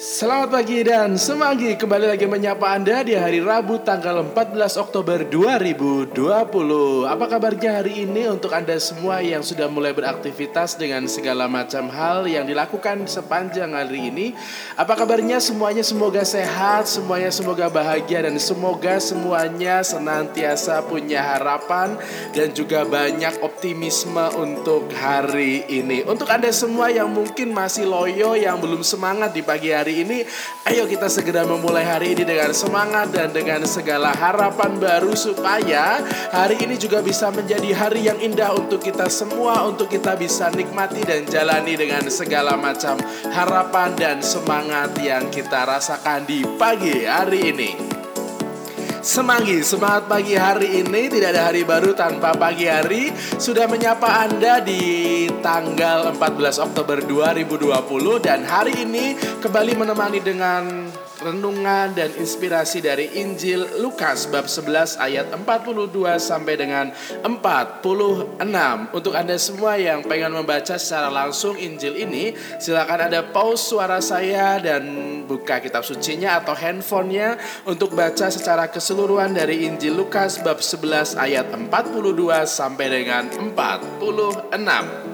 Selamat pagi dan semanggi kembali lagi menyapa Anda di hari Rabu tanggal 14 Oktober 2020. Apa kabarnya hari ini untuk Anda semua yang sudah mulai beraktivitas dengan segala macam hal yang dilakukan sepanjang hari ini? Apa kabarnya semuanya semoga sehat, semuanya semoga bahagia dan semoga semuanya senantiasa punya harapan dan juga banyak optimisme untuk hari ini. Untuk Anda semua yang mungkin masih loyo yang belum semangat di pagi hari hari ini. Ayo kita segera memulai hari ini dengan semangat dan dengan segala harapan baru supaya hari ini juga bisa menjadi hari yang indah untuk kita semua, untuk kita bisa nikmati dan jalani dengan segala macam harapan dan semangat yang kita rasakan di pagi hari ini. Semanggi, semangat pagi hari ini. Tidak ada hari baru tanpa pagi hari. Sudah menyapa Anda di tanggal 14 Oktober 2020 Dan hari ini kembali menemani dengan renungan dan inspirasi dari Injil Lukas bab 11 ayat 42 sampai dengan 46. Untuk Anda semua yang pengen membaca secara langsung Injil ini, silakan ada pause suara saya dan buka kitab sucinya atau handphonenya untuk baca secara keseluruhan dari Injil Lukas bab 11 ayat 42 sampai dengan 46.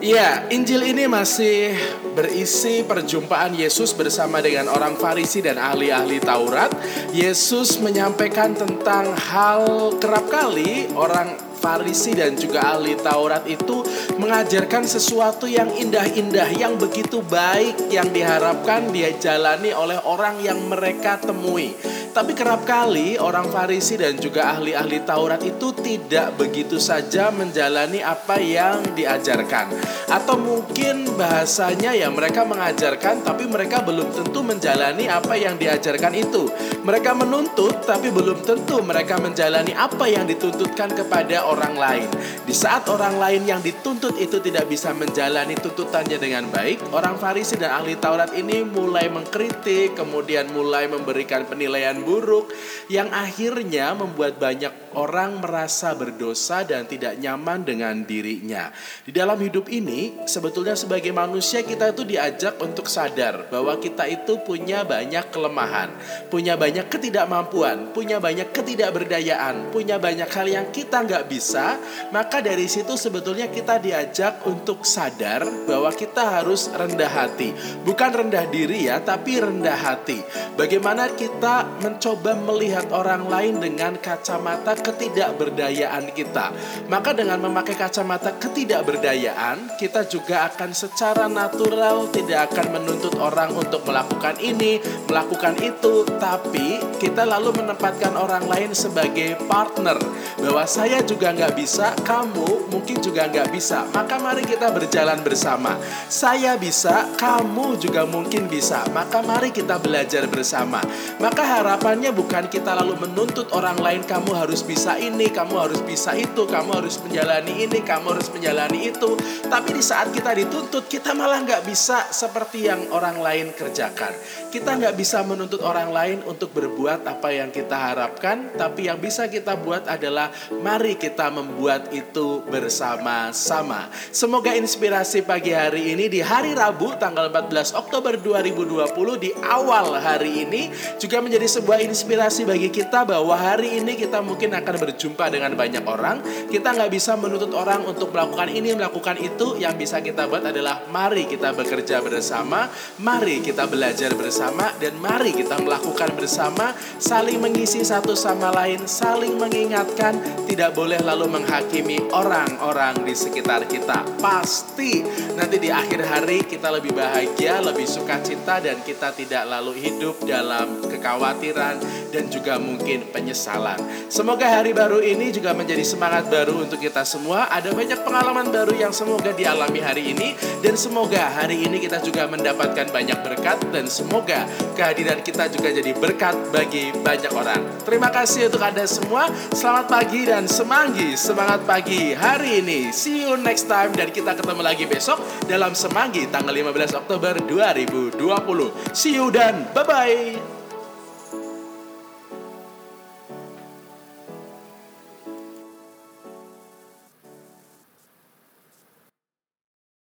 Ya, Injil ini masih berisi perjumpaan Yesus bersama dengan orang Farisi dan ahli-ahli Taurat. Yesus menyampaikan tentang hal kerap kali orang Farisi dan juga ahli Taurat itu mengajarkan sesuatu yang indah-indah, yang begitu baik, yang diharapkan dia jalani oleh orang yang mereka temui. Tapi kerap kali orang Farisi dan juga ahli-ahli Taurat itu tidak begitu saja menjalani apa yang diajarkan. Atau mungkin bahasanya ya mereka mengajarkan tapi mereka belum tentu menjalani apa yang diajarkan itu. Mereka menuntut tapi belum tentu mereka menjalani apa yang dituntutkan kepada orang lain. Di saat orang lain yang dituntut itu tidak bisa menjalani tuntutannya dengan baik, orang Farisi dan ahli Taurat ini mulai mengkritik, kemudian mulai memberikan penilaian buruk yang akhirnya membuat banyak orang merasa berdosa dan tidak nyaman dengan dirinya. Di dalam hidup ini, sebetulnya sebagai manusia kita itu diajak untuk sadar bahwa kita itu punya banyak kelemahan, punya banyak ketidakmampuan, punya banyak ketidakberdayaan, punya banyak hal yang kita nggak bisa, maka dari situ sebetulnya kita diajak untuk sadar bahwa kita harus rendah hati. Bukan rendah diri ya, tapi rendah hati. Bagaimana kita mencoba melihat orang lain dengan kacamata ketidakberdayaan kita. Maka dengan memakai kacamata ketidakberdayaan, kita juga akan secara natural tidak akan menuntut orang untuk melakukan ini, melakukan itu, tapi kita lalu menempatkan orang lain sebagai partner. Bahwa saya juga nggak bisa, kamu mungkin juga nggak bisa. Maka mari kita berjalan bersama. Saya bisa, kamu juga mungkin bisa. Maka mari kita belajar bersama. Maka harapannya bukan kita lalu menuntut orang lain kamu harus bisa ini, kamu harus bisa itu, kamu harus menjalani ini, kamu harus menjalani itu. Tapi di saat kita dituntut, kita malah nggak bisa seperti yang orang lain kerjakan. Kita nggak bisa menuntut orang lain untuk berbuat apa yang kita harapkan, tapi yang bisa kita buat adalah mari kita membuat itu bersama-sama. Semoga inspirasi pagi hari ini di hari Rabu tanggal 14 Oktober 2020 di awal hari ini juga menjadi sebuah inspirasi bagi kita bahwa hari ini kita mungkin akan berjumpa dengan banyak orang. Kita nggak bisa menuntut orang untuk melakukan ini, melakukan itu. Yang bisa kita buat adalah mari kita bekerja bersama, mari kita belajar bersama, dan mari kita melakukan bersama, saling mengisi satu sama lain, saling mengingatkan, tidak boleh lalu menghakimi orang-orang di sekitar kita. Pasti nanti di akhir hari kita lebih bahagia, lebih sukacita, dan kita tidak lalu hidup dalam kekhawatiran dan juga mungkin penyesalan. Hari baru ini juga menjadi semangat baru untuk kita semua. Ada banyak pengalaman baru yang semoga dialami hari ini dan semoga hari ini kita juga mendapatkan banyak berkat dan semoga kehadiran kita juga jadi berkat bagi banyak orang. Terima kasih untuk Anda semua. Selamat pagi dan semanggi. Semangat pagi hari ini. See you next time dan kita ketemu lagi besok dalam Semanggi tanggal 15 Oktober 2020. See you dan bye-bye.